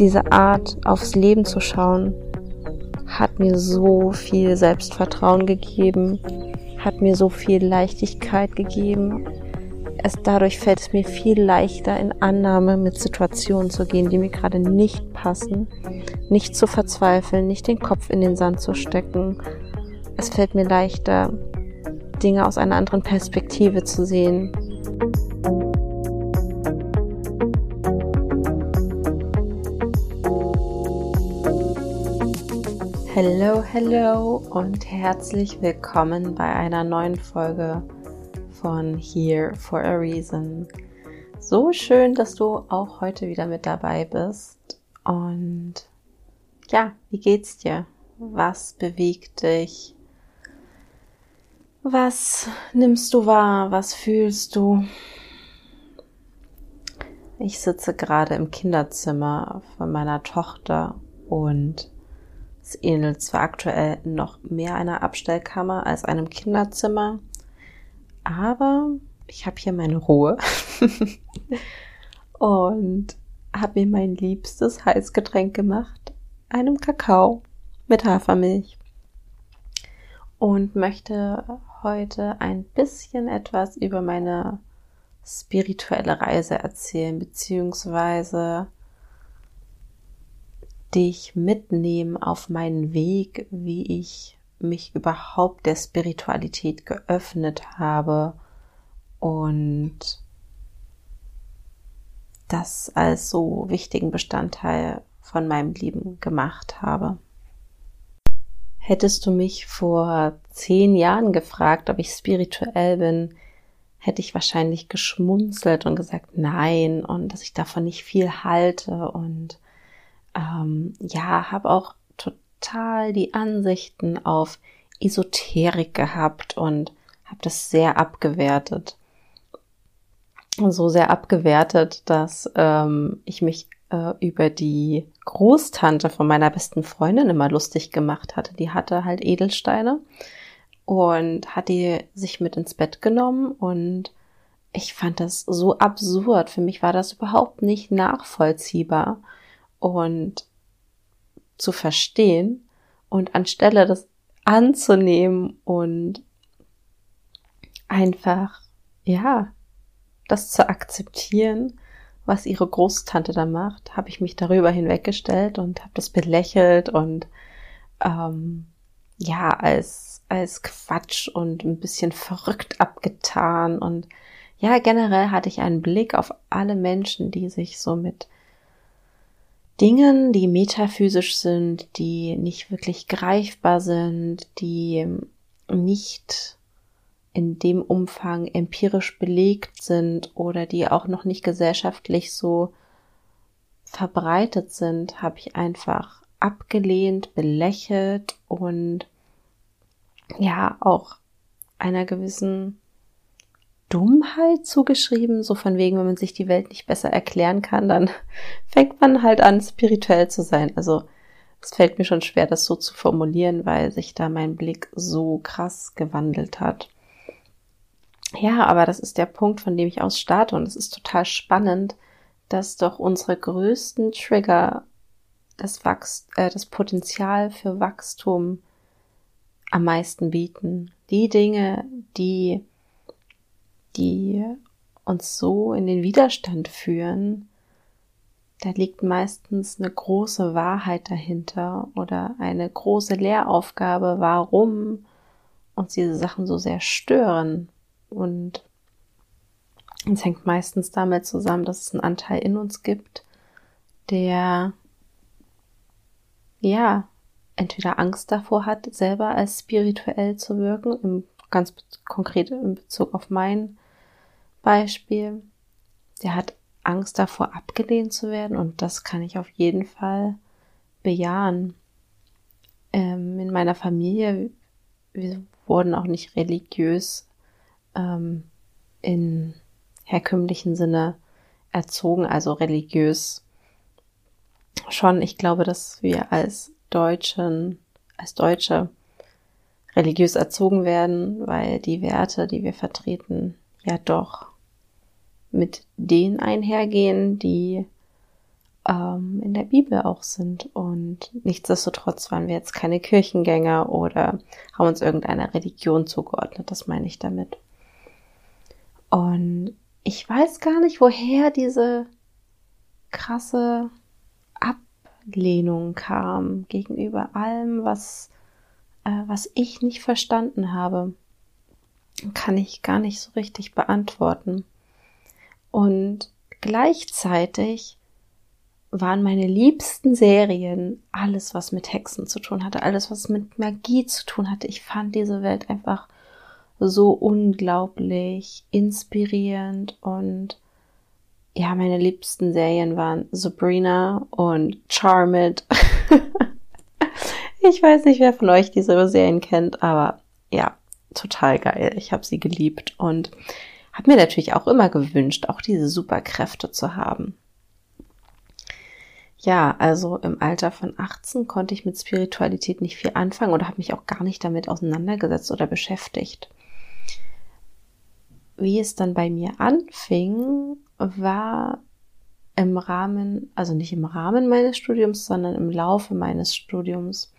diese Art aufs Leben zu schauen hat mir so viel Selbstvertrauen gegeben, hat mir so viel Leichtigkeit gegeben. Es, dadurch fällt es mir viel leichter, in Annahme mit Situationen zu gehen, die mir gerade nicht passen, nicht zu verzweifeln, nicht den Kopf in den Sand zu stecken. Es fällt mir leichter, Dinge aus einer anderen Perspektive zu sehen. Hello, hello und herzlich willkommen bei einer neuen Folge von Here for a Reason. So schön, dass du auch heute wieder mit dabei bist. Und ja, wie geht's dir? Was bewegt dich? Was nimmst du wahr? Was fühlst du? Ich sitze gerade im Kinderzimmer von meiner Tochter und ähnelt zwar aktuell noch mehr einer Abstellkammer als einem Kinderzimmer, aber ich habe hier meine Ruhe. Und habe mir mein liebstes Heißgetränk gemacht, einem Kakao mit Hafermilch. Und möchte heute ein bisschen etwas über meine spirituelle Reise erzählen, beziehungsweise dich mitnehmen auf meinen Weg, wie ich mich überhaupt der Spiritualität geöffnet habe und das als so wichtigen Bestandteil von meinem Leben gemacht habe. Hättest du mich vor zehn Jahren gefragt, ob ich spirituell bin, hätte ich wahrscheinlich geschmunzelt und gesagt nein und dass ich davon nicht viel halte und ähm, ja, habe auch total die Ansichten auf Esoterik gehabt und habe das sehr abgewertet. So sehr abgewertet, dass ähm, ich mich äh, über die Großtante von meiner besten Freundin immer lustig gemacht hatte. Die hatte halt Edelsteine und hat die sich mit ins Bett genommen und ich fand das so absurd. Für mich war das überhaupt nicht nachvollziehbar und zu verstehen und anstelle das anzunehmen und einfach, ja, das zu akzeptieren, was ihre Großtante da macht, habe ich mich darüber hinweggestellt und habe das belächelt und ähm, ja, als, als Quatsch und ein bisschen verrückt abgetan. Und ja, generell hatte ich einen Blick auf alle Menschen, die sich so mit Dingen, die metaphysisch sind, die nicht wirklich greifbar sind, die nicht in dem Umfang empirisch belegt sind oder die auch noch nicht gesellschaftlich so verbreitet sind, habe ich einfach abgelehnt, belächelt und ja auch einer gewissen Dummheit zugeschrieben, so von wegen, wenn man sich die Welt nicht besser erklären kann, dann fängt man halt an, spirituell zu sein. Also es fällt mir schon schwer, das so zu formulieren, weil sich da mein Blick so krass gewandelt hat. Ja, aber das ist der Punkt, von dem ich aus starte und es ist total spannend, dass doch unsere größten Trigger das, Wachst äh, das Potenzial für Wachstum am meisten bieten. Die Dinge, die die uns so in den Widerstand führen, da liegt meistens eine große Wahrheit dahinter oder eine große Lehraufgabe, warum uns diese Sachen so sehr stören. Und es hängt meistens damit zusammen, dass es einen Anteil in uns gibt, der ja entweder Angst davor hat, selber als spirituell zu wirken, im, ganz konkret in Bezug auf mein Beispiel, der hat Angst davor, abgelehnt zu werden und das kann ich auf jeden Fall bejahen. Ähm, in meiner Familie, wir wurden auch nicht religiös ähm, in herkömmlichen Sinne erzogen, also religiös schon. Ich glaube, dass wir als Deutschen, als Deutsche religiös erzogen werden, weil die Werte, die wir vertreten, ja doch mit denen einhergehen, die ähm, in der Bibel auch sind. Und nichtsdestotrotz waren wir jetzt keine Kirchengänger oder haben uns irgendeiner Religion zugeordnet. Das meine ich damit. Und ich weiß gar nicht, woher diese krasse Ablehnung kam gegenüber allem, was, äh, was ich nicht verstanden habe. Kann ich gar nicht so richtig beantworten. Und gleichzeitig waren meine liebsten Serien alles, was mit Hexen zu tun hatte, alles, was mit Magie zu tun hatte. Ich fand diese Welt einfach so unglaublich inspirierend und ja, meine liebsten Serien waren Sabrina und Charmed. ich weiß nicht, wer von euch diese Serien kennt, aber ja, total geil. Ich habe sie geliebt und habe mir natürlich auch immer gewünscht, auch diese Superkräfte zu haben. Ja, also im Alter von 18 konnte ich mit Spiritualität nicht viel anfangen oder habe mich auch gar nicht damit auseinandergesetzt oder beschäftigt. Wie es dann bei mir anfing, war im Rahmen, also nicht im Rahmen meines Studiums, sondern im Laufe meines Studiums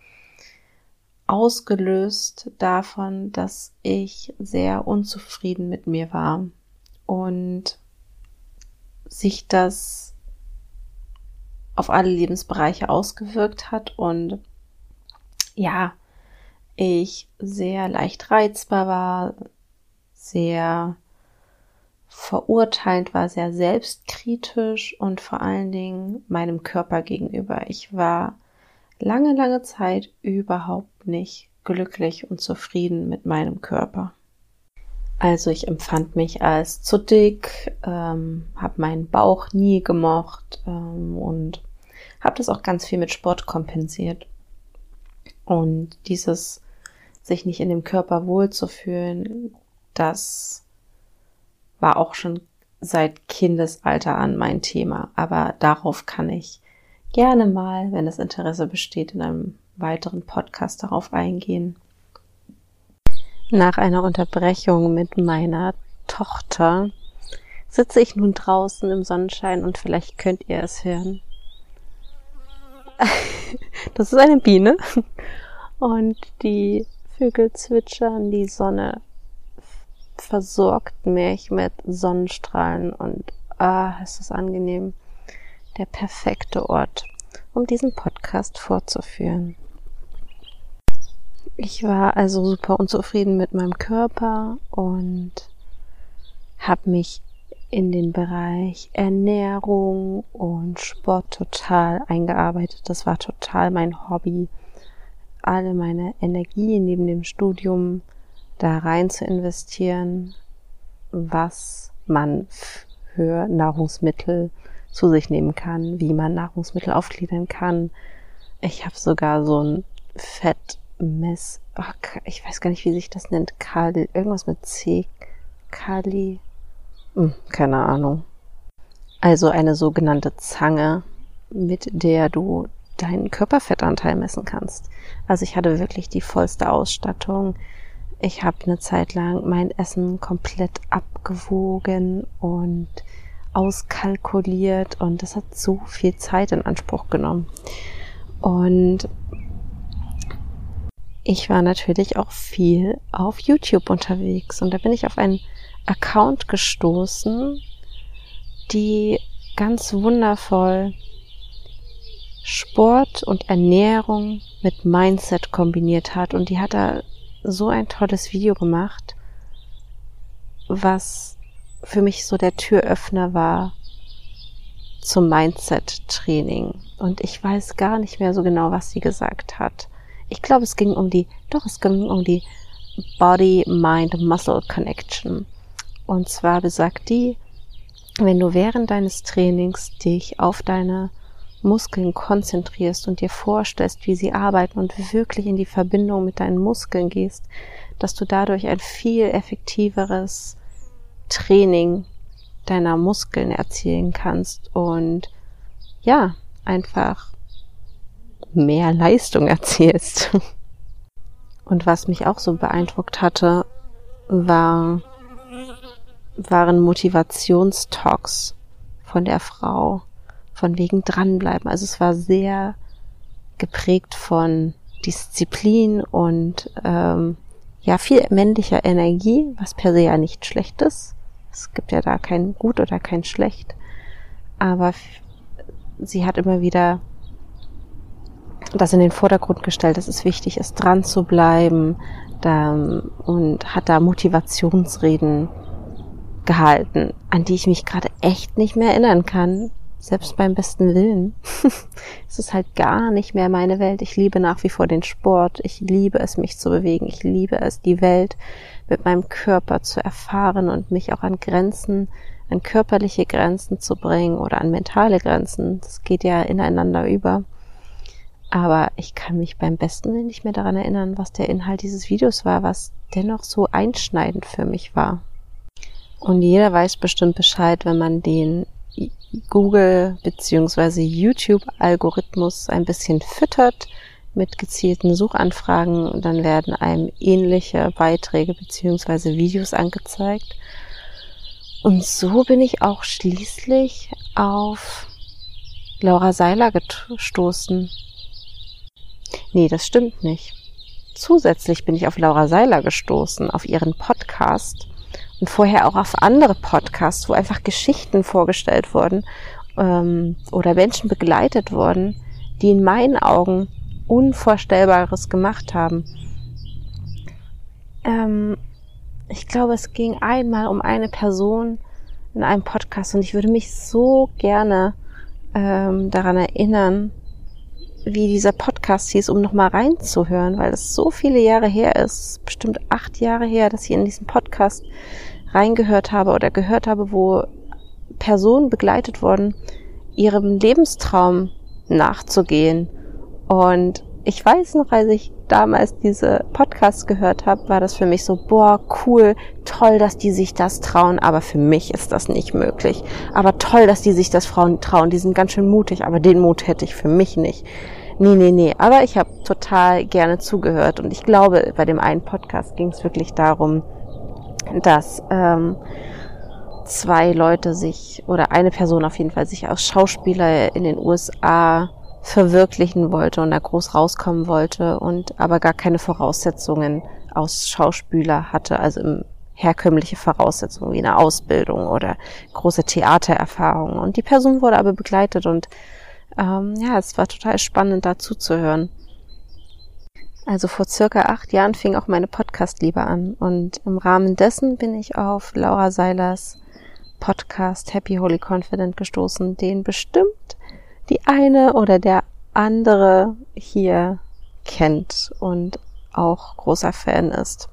ausgelöst davon, dass ich sehr unzufrieden mit mir war und sich das auf alle Lebensbereiche ausgewirkt hat und ja, ich sehr leicht reizbar war, sehr verurteilend war, sehr selbstkritisch und vor allen Dingen meinem Körper gegenüber. Ich war lange, lange Zeit überhaupt nicht glücklich und zufrieden mit meinem Körper. Also ich empfand mich als zu dick, ähm, habe meinen Bauch nie gemocht ähm, und habe das auch ganz viel mit Sport kompensiert. Und dieses sich nicht in dem Körper wohlzufühlen, das war auch schon seit Kindesalter an mein Thema. Aber darauf kann ich gerne mal, wenn das Interesse besteht, in einem weiteren Podcast darauf eingehen. Nach einer Unterbrechung mit meiner Tochter sitze ich nun draußen im Sonnenschein und vielleicht könnt ihr es hören. Das ist eine Biene und die Vögel zwitschern, die Sonne versorgt mich mit Sonnenstrahlen und ah, ist das angenehm. Der perfekte Ort, um diesen Podcast fortzuführen. Ich war also super unzufrieden mit meinem Körper und habe mich in den Bereich Ernährung und Sport total eingearbeitet. Das war total mein Hobby. Alle meine Energie neben dem Studium da rein zu investieren, was man für Nahrungsmittel zu sich nehmen kann, wie man Nahrungsmittel aufgliedern kann. Ich habe sogar so ein Fett Mess, ach, ich weiß gar nicht, wie sich das nennt, Kali, irgendwas mit C, Kali, hm, keine Ahnung. Also eine sogenannte Zange, mit der du deinen Körperfettanteil messen kannst. Also ich hatte wirklich die vollste Ausstattung. Ich habe eine Zeit lang mein Essen komplett abgewogen und auskalkuliert und das hat so viel Zeit in Anspruch genommen. Und ich war natürlich auch viel auf YouTube unterwegs und da bin ich auf einen Account gestoßen, die ganz wundervoll Sport und Ernährung mit Mindset kombiniert hat und die hat da so ein tolles Video gemacht, was für mich so der Türöffner war zum Mindset-Training. Und ich weiß gar nicht mehr so genau, was sie gesagt hat ich glaube, es ging um die, doch, es ging um die Body-Mind-Muscle Connection. Und zwar besagt die, wenn du während deines Trainings dich auf deine Muskeln konzentrierst und dir vorstellst, wie sie arbeiten und wirklich in die Verbindung mit deinen Muskeln gehst, dass du dadurch ein viel effektiveres Training deiner Muskeln erzielen kannst und ja, einfach mehr Leistung erzielst. Und was mich auch so beeindruckt hatte, war, waren Motivationstalks von der Frau, von wegen dranbleiben. Also es war sehr geprägt von Disziplin und ähm, ja viel männlicher Energie, was per se ja nicht schlecht ist. Es gibt ja da kein Gut oder kein Schlecht. Aber sie hat immer wieder das in den Vordergrund gestellt, dass es wichtig ist, dran zu bleiben da, und hat da Motivationsreden gehalten, an die ich mich gerade echt nicht mehr erinnern kann, selbst beim besten Willen. es ist halt gar nicht mehr meine Welt. Ich liebe nach wie vor den Sport. Ich liebe es, mich zu bewegen. Ich liebe es, die Welt mit meinem Körper zu erfahren und mich auch an Grenzen, an körperliche Grenzen zu bringen oder an mentale Grenzen. Das geht ja ineinander über. Aber ich kann mich beim besten Willen nicht mehr daran erinnern, was der Inhalt dieses Videos war, was dennoch so einschneidend für mich war. Und jeder weiß bestimmt Bescheid, wenn man den Google bzw. YouTube-Algorithmus ein bisschen füttert mit gezielten Suchanfragen, dann werden einem ähnliche Beiträge bzw. Videos angezeigt. Und so bin ich auch schließlich auf Laura Seiler gestoßen. Nee, das stimmt nicht. Zusätzlich bin ich auf Laura Seiler gestoßen, auf ihren Podcast und vorher auch auf andere Podcasts, wo einfach Geschichten vorgestellt wurden ähm, oder Menschen begleitet wurden, die in meinen Augen Unvorstellbares gemacht haben. Ähm, ich glaube, es ging einmal um eine Person in einem Podcast und ich würde mich so gerne ähm, daran erinnern, wie dieser Podcast hieß, um nochmal reinzuhören, weil es so viele Jahre her ist, bestimmt acht Jahre her, dass ich in diesen Podcast reingehört habe oder gehört habe, wo Personen begleitet wurden, ihrem Lebenstraum nachzugehen. Und ich weiß noch, als ich damals diese Podcasts gehört habe, war das für mich so, boah, cool, toll, dass die sich das trauen, aber für mich ist das nicht möglich. Aber toll, dass die sich das Frauen trauen, die sind ganz schön mutig, aber den Mut hätte ich für mich nicht. Nee, nee, nee. Aber ich habe total gerne zugehört und ich glaube, bei dem einen Podcast ging es wirklich darum, dass ähm, zwei Leute sich oder eine Person auf jeden Fall sich als Schauspieler in den USA verwirklichen wollte und da groß rauskommen wollte und aber gar keine Voraussetzungen aus Schauspieler hatte, also im herkömmliche Voraussetzungen wie eine Ausbildung oder große Theatererfahrung. Und die Person wurde aber begleitet und ähm, ja, es war total spannend dazu zu hören. Also vor circa acht Jahren fing auch meine Podcast-Liebe an und im Rahmen dessen bin ich auf Laura Seilers Podcast Happy Holy Confident gestoßen, den bestimmt die eine oder der andere hier kennt und auch großer Fan ist.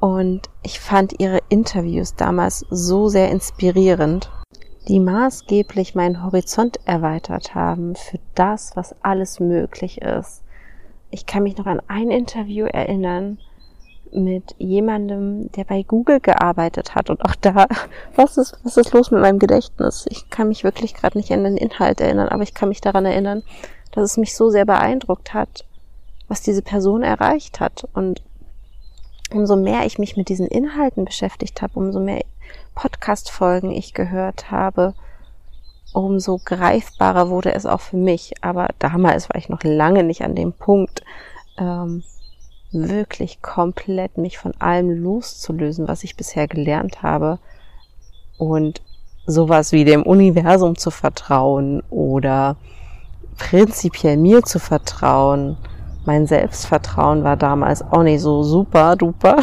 Und ich fand ihre Interviews damals so sehr inspirierend, die maßgeblich meinen Horizont erweitert haben für das, was alles möglich ist ich kann mich noch an ein Interview erinnern mit jemandem, der bei Google gearbeitet hat und auch da, was ist, was ist los mit meinem Gedächtnis? Ich kann mich wirklich gerade nicht an den Inhalt erinnern, aber ich kann mich daran erinnern, dass es mich so sehr beeindruckt hat, was diese Person erreicht hat. Und umso mehr ich mich mit diesen Inhalten beschäftigt habe, umso mehr Podcast-Folgen ich gehört habe, umso greifbarer wurde es auch für mich. Aber damals war ich noch lange nicht an dem Punkt, ähm, wirklich komplett mich von allem loszulösen, was ich bisher gelernt habe und sowas wie dem Universum zu vertrauen oder prinzipiell mir zu vertrauen. Mein Selbstvertrauen war damals auch nicht so super duper.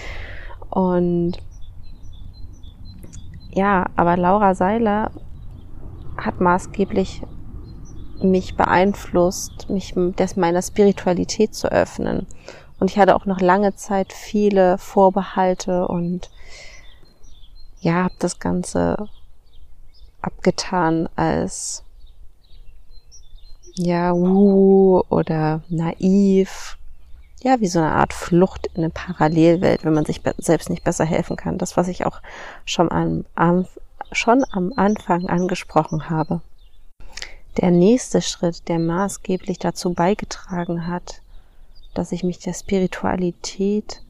und ja, aber Laura Seiler hat maßgeblich mich beeinflusst, mich des meiner Spiritualität zu öffnen. Und ich hatte auch noch lange Zeit viele Vorbehalte und ja, habe das Ganze abgetan als ja, wuh oder naiv. Ja, wie so eine Art Flucht in eine Parallelwelt, wenn man sich selbst nicht besser helfen kann. Das, was ich auch schon am, am schon am Anfang angesprochen habe. Der nächste Schritt, der maßgeblich dazu beigetragen hat, dass ich mich der Spiritualität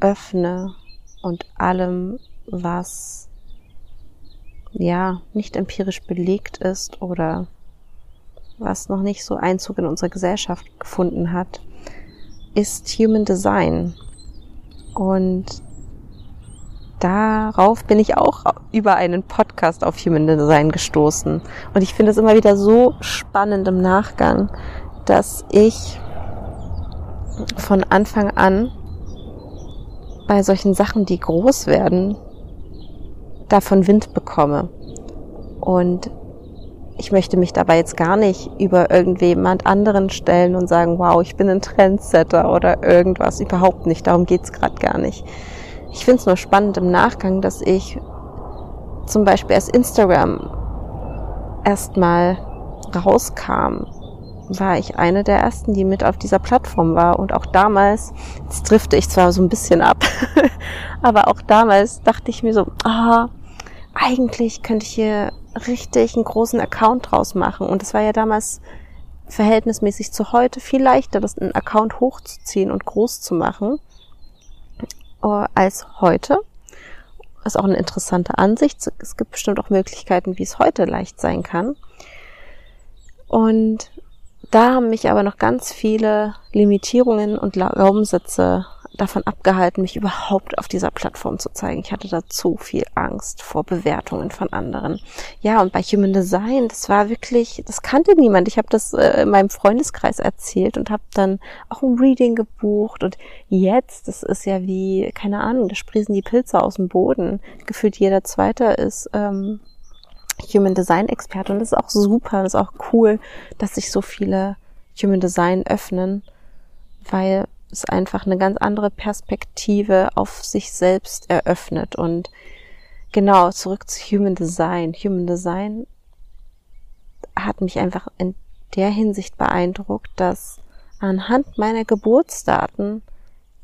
öffne und allem, was ja nicht empirisch belegt ist oder was noch nicht so Einzug in unsere Gesellschaft gefunden hat, ist Human Design. Und darauf bin ich auch über einen Podcast auf Human Design gestoßen. Und ich finde es immer wieder so spannend im Nachgang, dass ich von Anfang an bei solchen Sachen, die groß werden, davon Wind bekomme. Und ich möchte mich dabei jetzt gar nicht über irgendjemand anderen stellen und sagen, wow, ich bin ein Trendsetter oder irgendwas. Überhaupt nicht. Darum geht's gerade gar nicht. Ich finde es nur spannend im Nachgang, dass ich zum Beispiel als Instagram erstmal rauskam, war ich eine der ersten, die mit auf dieser Plattform war. Und auch damals, jetzt drifte ich zwar so ein bisschen ab, aber auch damals dachte ich mir so, ah, eigentlich könnte ich hier richtig einen großen Account draus machen. Und es war ja damals verhältnismäßig zu heute viel leichter, das einen Account hochzuziehen und groß zu machen als heute. ist auch eine interessante Ansicht. Es gibt bestimmt auch Möglichkeiten, wie es heute leicht sein kann. Und da haben mich aber noch ganz viele Limitierungen und Glaubenssätze davon abgehalten, mich überhaupt auf dieser Plattform zu zeigen. Ich hatte da zu viel Angst vor Bewertungen von anderen. Ja, und bei Human Design, das war wirklich, das kannte niemand. Ich habe das äh, in meinem Freundeskreis erzählt und habe dann auch ein Reading gebucht. Und jetzt, das ist ja wie, keine Ahnung, da sprießen die Pilze aus dem Boden. Gefühlt jeder Zweite ist ähm, Human Design Experte. Und das ist auch super, das ist auch cool, dass sich so viele Human Design öffnen, weil es einfach eine ganz andere Perspektive auf sich selbst eröffnet. Und genau, zurück zu Human Design. Human Design hat mich einfach in der Hinsicht beeindruckt, dass anhand meiner Geburtsdaten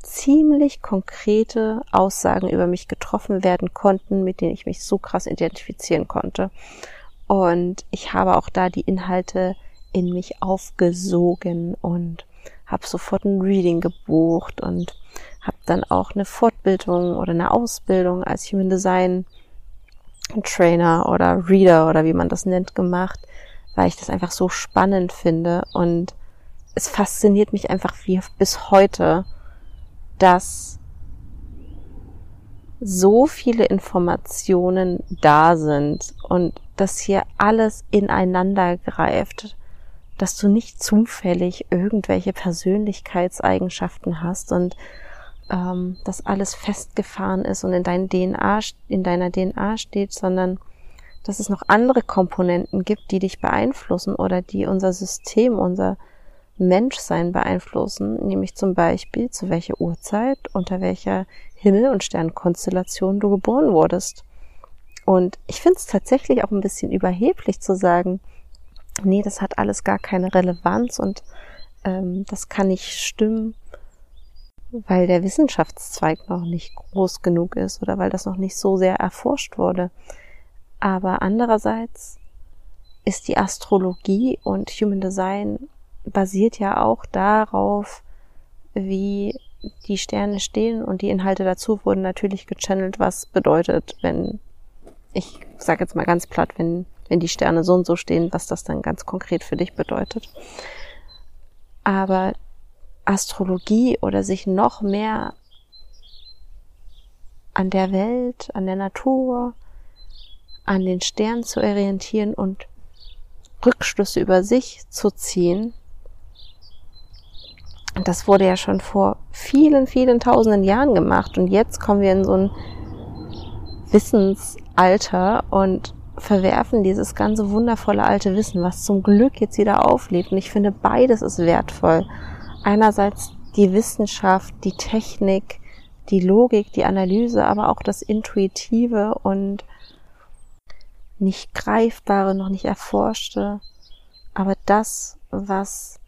ziemlich konkrete Aussagen über mich getroffen werden konnten, mit denen ich mich so krass identifizieren konnte. Und ich habe auch da die Inhalte in mich aufgesogen und habe sofort ein Reading gebucht und habe dann auch eine Fortbildung oder eine Ausbildung als Human Design Trainer oder Reader oder wie man das nennt gemacht, weil ich das einfach so spannend finde. Und es fasziniert mich einfach wie bis heute, dass so viele Informationen da sind und dass hier alles ineinander greift dass du nicht zufällig irgendwelche Persönlichkeitseigenschaften hast und ähm, dass alles festgefahren ist und in dein DNA, in deiner DNA steht, sondern dass es noch andere Komponenten gibt, die dich beeinflussen oder die unser System, unser Menschsein beeinflussen, nämlich zum Beispiel zu welcher Uhrzeit, unter welcher Himmel- und Sternkonstellation du geboren wurdest. Und ich finde es tatsächlich auch ein bisschen überheblich zu sagen, nee, das hat alles gar keine Relevanz und ähm, das kann nicht stimmen, weil der Wissenschaftszweig noch nicht groß genug ist oder weil das noch nicht so sehr erforscht wurde. Aber andererseits ist die Astrologie und Human Design basiert ja auch darauf, wie die Sterne stehen und die Inhalte dazu wurden natürlich gechannelt, was bedeutet, wenn ich sage jetzt mal ganz platt, wenn wenn die Sterne so und so stehen, was das dann ganz konkret für dich bedeutet. Aber Astrologie oder sich noch mehr an der Welt, an der Natur, an den Sternen zu orientieren und Rückschlüsse über sich zu ziehen, das wurde ja schon vor vielen, vielen tausenden Jahren gemacht und jetzt kommen wir in so ein Wissensalter und verwerfen dieses ganze wundervolle alte Wissen, was zum Glück jetzt wieder auflebt. Und ich finde, beides ist wertvoll. Einerseits die Wissenschaft, die Technik, die Logik, die Analyse, aber auch das Intuitive und nicht greifbare, noch nicht erforschte, aber das, was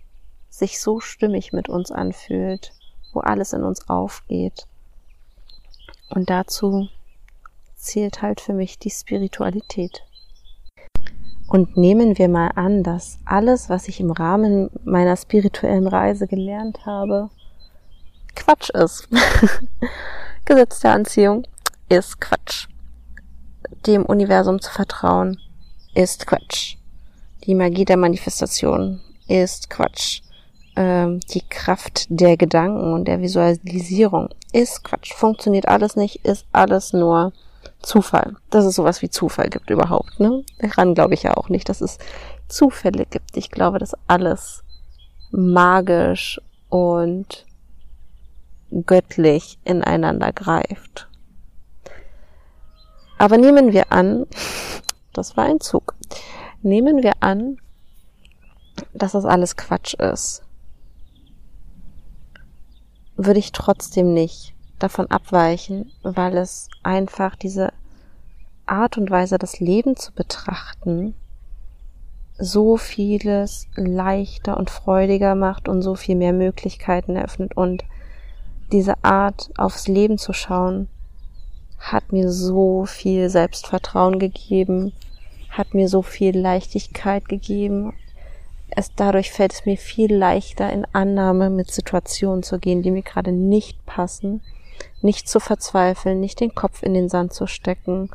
sich so stimmig mit uns anfühlt, wo alles in uns aufgeht. Und dazu zählt halt für mich die Spiritualität. Und nehmen wir mal an, dass alles, was ich im Rahmen meiner spirituellen Reise gelernt habe, Quatsch ist. Gesetz der Anziehung ist Quatsch. dem Universum zu vertrauen, ist Quatsch. Die Magie der Manifestation ist Quatsch. Ähm, die Kraft der Gedanken und der Visualisierung ist Quatsch. Funktioniert alles nicht, ist alles nur Zufall. Dass es sowas wie Zufall gibt überhaupt, ne? Daran glaube ich ja auch nicht, dass es Zufälle gibt. Ich glaube, dass alles magisch und göttlich ineinander greift. Aber nehmen wir an, das war ein Zug. Nehmen wir an, dass das alles Quatsch ist. Würde ich trotzdem nicht davon abweichen, weil es einfach diese Art und Weise, das Leben zu betrachten, so vieles leichter und freudiger macht und so viel mehr Möglichkeiten eröffnet und diese Art aufs Leben zu schauen hat mir so viel Selbstvertrauen gegeben, hat mir so viel Leichtigkeit gegeben. Es, dadurch fällt es mir viel leichter, in Annahme mit Situationen zu gehen, die mir gerade nicht passen, nicht zu verzweifeln, nicht den Kopf in den Sand zu stecken.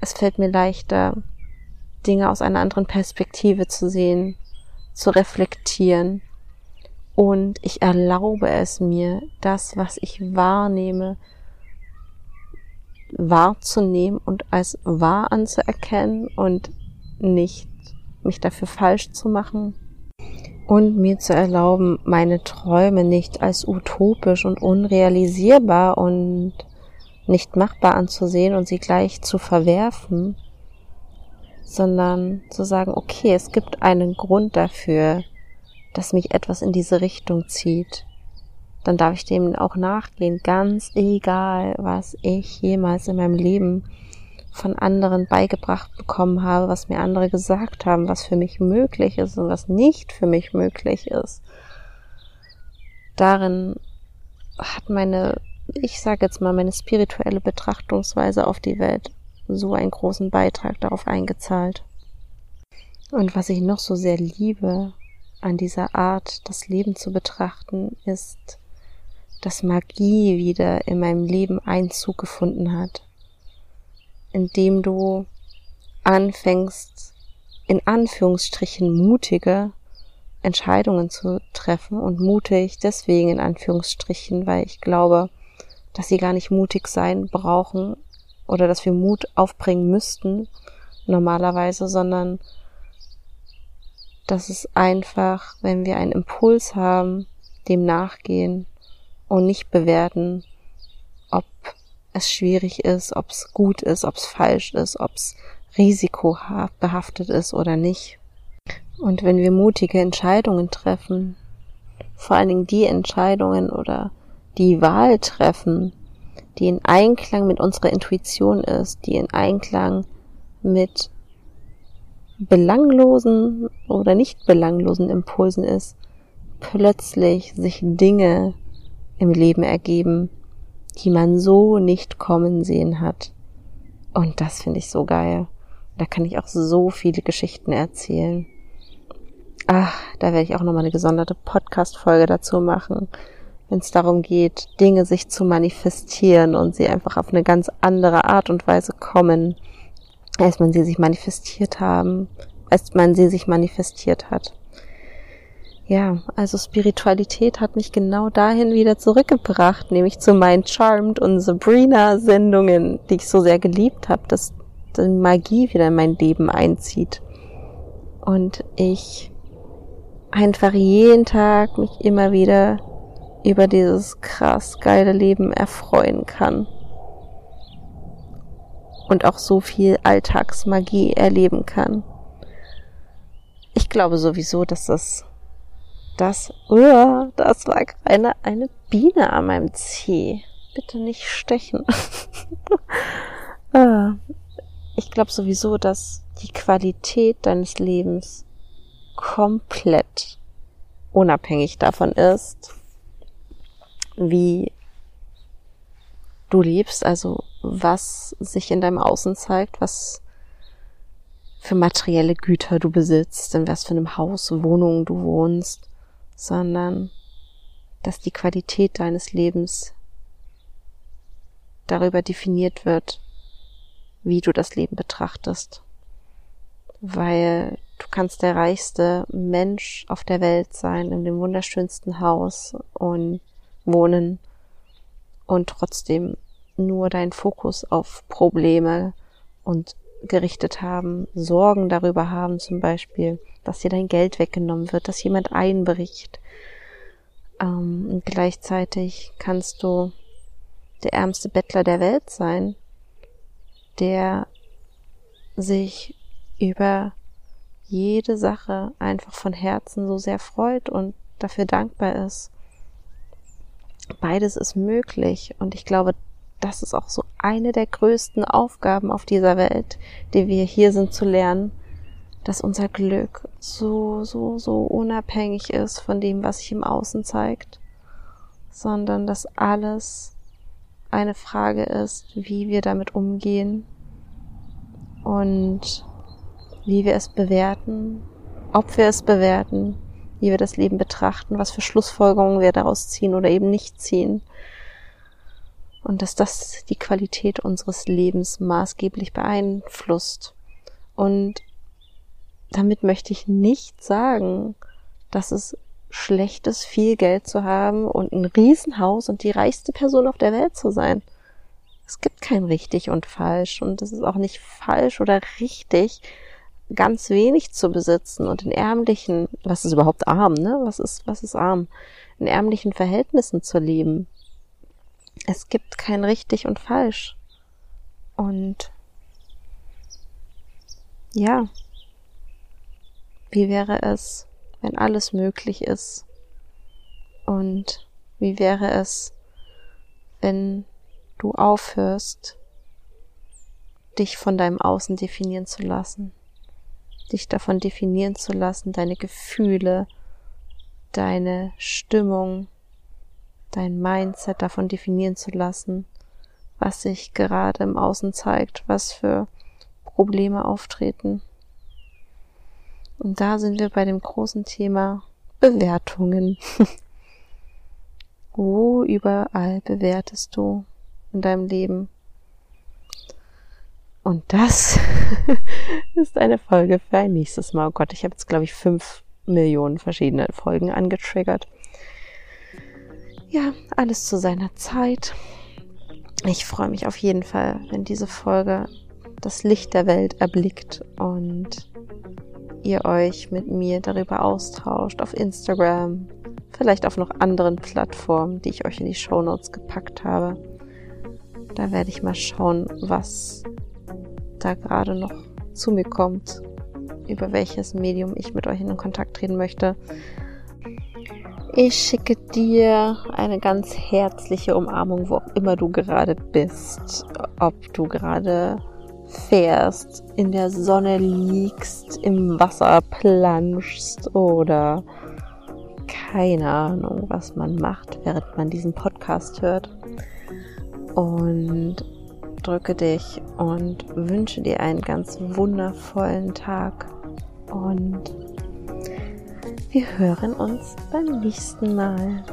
Es fällt mir leichter, Dinge aus einer anderen Perspektive zu sehen, zu reflektieren. Und ich erlaube es mir, das, was ich wahrnehme, wahrzunehmen und als wahr anzuerkennen und nicht mich dafür falsch zu machen und mir zu erlauben, meine Träume nicht als utopisch und unrealisierbar und nicht machbar anzusehen und sie gleich zu verwerfen, sondern zu sagen, okay, es gibt einen Grund dafür, dass mich etwas in diese Richtung zieht dann darf ich dem auch nachgehen, ganz egal, was ich jemals in meinem Leben von anderen beigebracht bekommen habe, was mir andere gesagt haben, was für mich möglich ist und was nicht für mich möglich ist. Darin hat meine, ich sage jetzt mal, meine spirituelle Betrachtungsweise auf die Welt so einen großen Beitrag darauf eingezahlt. Und was ich noch so sehr liebe an dieser Art, das Leben zu betrachten, ist, dass Magie wieder in meinem Leben Einzug gefunden hat, indem du anfängst, in Anführungsstrichen mutige Entscheidungen zu treffen und mutig deswegen in Anführungsstrichen, weil ich glaube, dass sie gar nicht mutig sein brauchen oder dass wir Mut aufbringen müssten normalerweise, sondern dass es einfach, wenn wir einen Impuls haben, dem nachgehen und nicht bewerten, ob es schwierig ist, ob es gut ist, ob es falsch ist, ob es risikobehaftet ist oder nicht. Und wenn wir mutige Entscheidungen treffen, vor allen Dingen die Entscheidungen oder die Wahl treffen, die in Einklang mit unserer Intuition ist, die in Einklang mit belanglosen oder nicht belanglosen Impulsen ist, plötzlich sich Dinge im Leben ergeben, die man so nicht kommen sehen hat. Und das finde ich so geil. Da kann ich auch so viele Geschichten erzählen. Ach, da werde ich auch nochmal eine gesonderte Podcast-Folge dazu machen, wenn es darum geht, Dinge sich zu manifestieren und sie einfach auf eine ganz andere Art und Weise kommen, als man sie sich manifestiert haben, als man sie sich manifestiert hat ja, also Spiritualität hat mich genau dahin wieder zurückgebracht, nämlich zu meinen Charmed und Sabrina Sendungen, die ich so sehr geliebt habe, dass die Magie wieder in mein Leben einzieht. Und ich einfach jeden Tag mich immer wieder über dieses krass geile Leben erfreuen kann. Und auch so viel Alltagsmagie erleben kann. Ich glaube sowieso, dass das das, uh, das war eine, eine Biene an meinem Zeh. Bitte nicht stechen. Ah, ich glaube sowieso, dass die Qualität deines Lebens komplett unabhängig davon ist, wie du lebst, also was sich in deinem Außen zeigt, was für materielle Güter du besitzt, in was für einem Haus, Wohnung du wohnst, sondern dass die Qualität deines Lebens darüber definiert wird, wie du das Leben betrachtest. Weil du kannst der reichste Mensch auf der Welt sein, in dem wunderschönsten Haus und wohnen und trotzdem nur deinen Fokus auf Probleme und gerichtet haben, Sorgen darüber haben zum Beispiel, dass dir dein Geld weggenommen wird, dass jemand einbricht. Ähm, und gleichzeitig kannst du der ärmste Bettler der Welt sein, der sich über jede Sache einfach von Herzen so sehr freut und dafür dankbar ist. Beides ist möglich. Und ich glaube, das ist auch so eine der größten Aufgaben auf dieser Welt, die wir hier sind zu lernen, dass unser Glück so, so, so unabhängig ist von dem, was sich im Außen zeigt, sondern dass alles eine Frage ist, wie wir damit umgehen und wie wir es bewerten, ob wir es bewerten, wie wir das Leben betrachten, was für Schlussfolgerungen wir daraus ziehen oder eben nicht ziehen. Und dass das die Qualität unseres Lebens maßgeblich beeinflusst. Und damit möchte ich nicht sagen, dass es schlecht ist, viel Geld zu haben und ein Riesenhaus und die reichste Person auf der Welt zu sein. Es gibt kein richtig und falsch und es ist auch nicht falsch oder richtig, ganz wenig zu besitzen und in ärmlichen, was ist überhaupt arm, ne? Was ist, was ist arm? In ärmlichen Verhältnissen zu leben. Es gibt kein richtig und falsch. Und ja, wie wäre es, wenn alles möglich ist? Und wie wäre es, wenn du aufhörst, dich von deinem Außen definieren zu lassen? Dich davon definieren zu lassen, deine Gefühle, deine Stimmung, dein Mindset davon definieren zu lassen, was sich gerade im Außen zeigt, was für Probleme auftreten. Und da sind wir bei dem großen Thema Bewertungen. Wo überall bewertest du in deinem Leben? Und das ist eine Folge für ein nächstes Mal. Oh Gott, ich habe jetzt, glaube ich, fünf Millionen verschiedene Folgen angetriggert. Ja, alles zu seiner Zeit. Ich freue mich auf jeden Fall, wenn diese Folge das Licht der Welt erblickt und ihr euch mit mir darüber austauscht auf Instagram, vielleicht auf noch anderen Plattformen, die ich euch in die Show Notes gepackt habe. Da werde ich mal schauen, was da gerade noch zu mir kommt, über welches Medium ich mit euch in Kontakt treten möchte. Ich schicke dir eine ganz herzliche Umarmung, wo auch immer du gerade bist. Ob du gerade fährst, in der Sonne liegst, im Wasser planschst oder keine Ahnung, was man macht, während man diesen Podcast hört. Und drücke dich und wünsche dir einen ganz wundervollen Tag. Und wir hören uns beim nächsten Mal.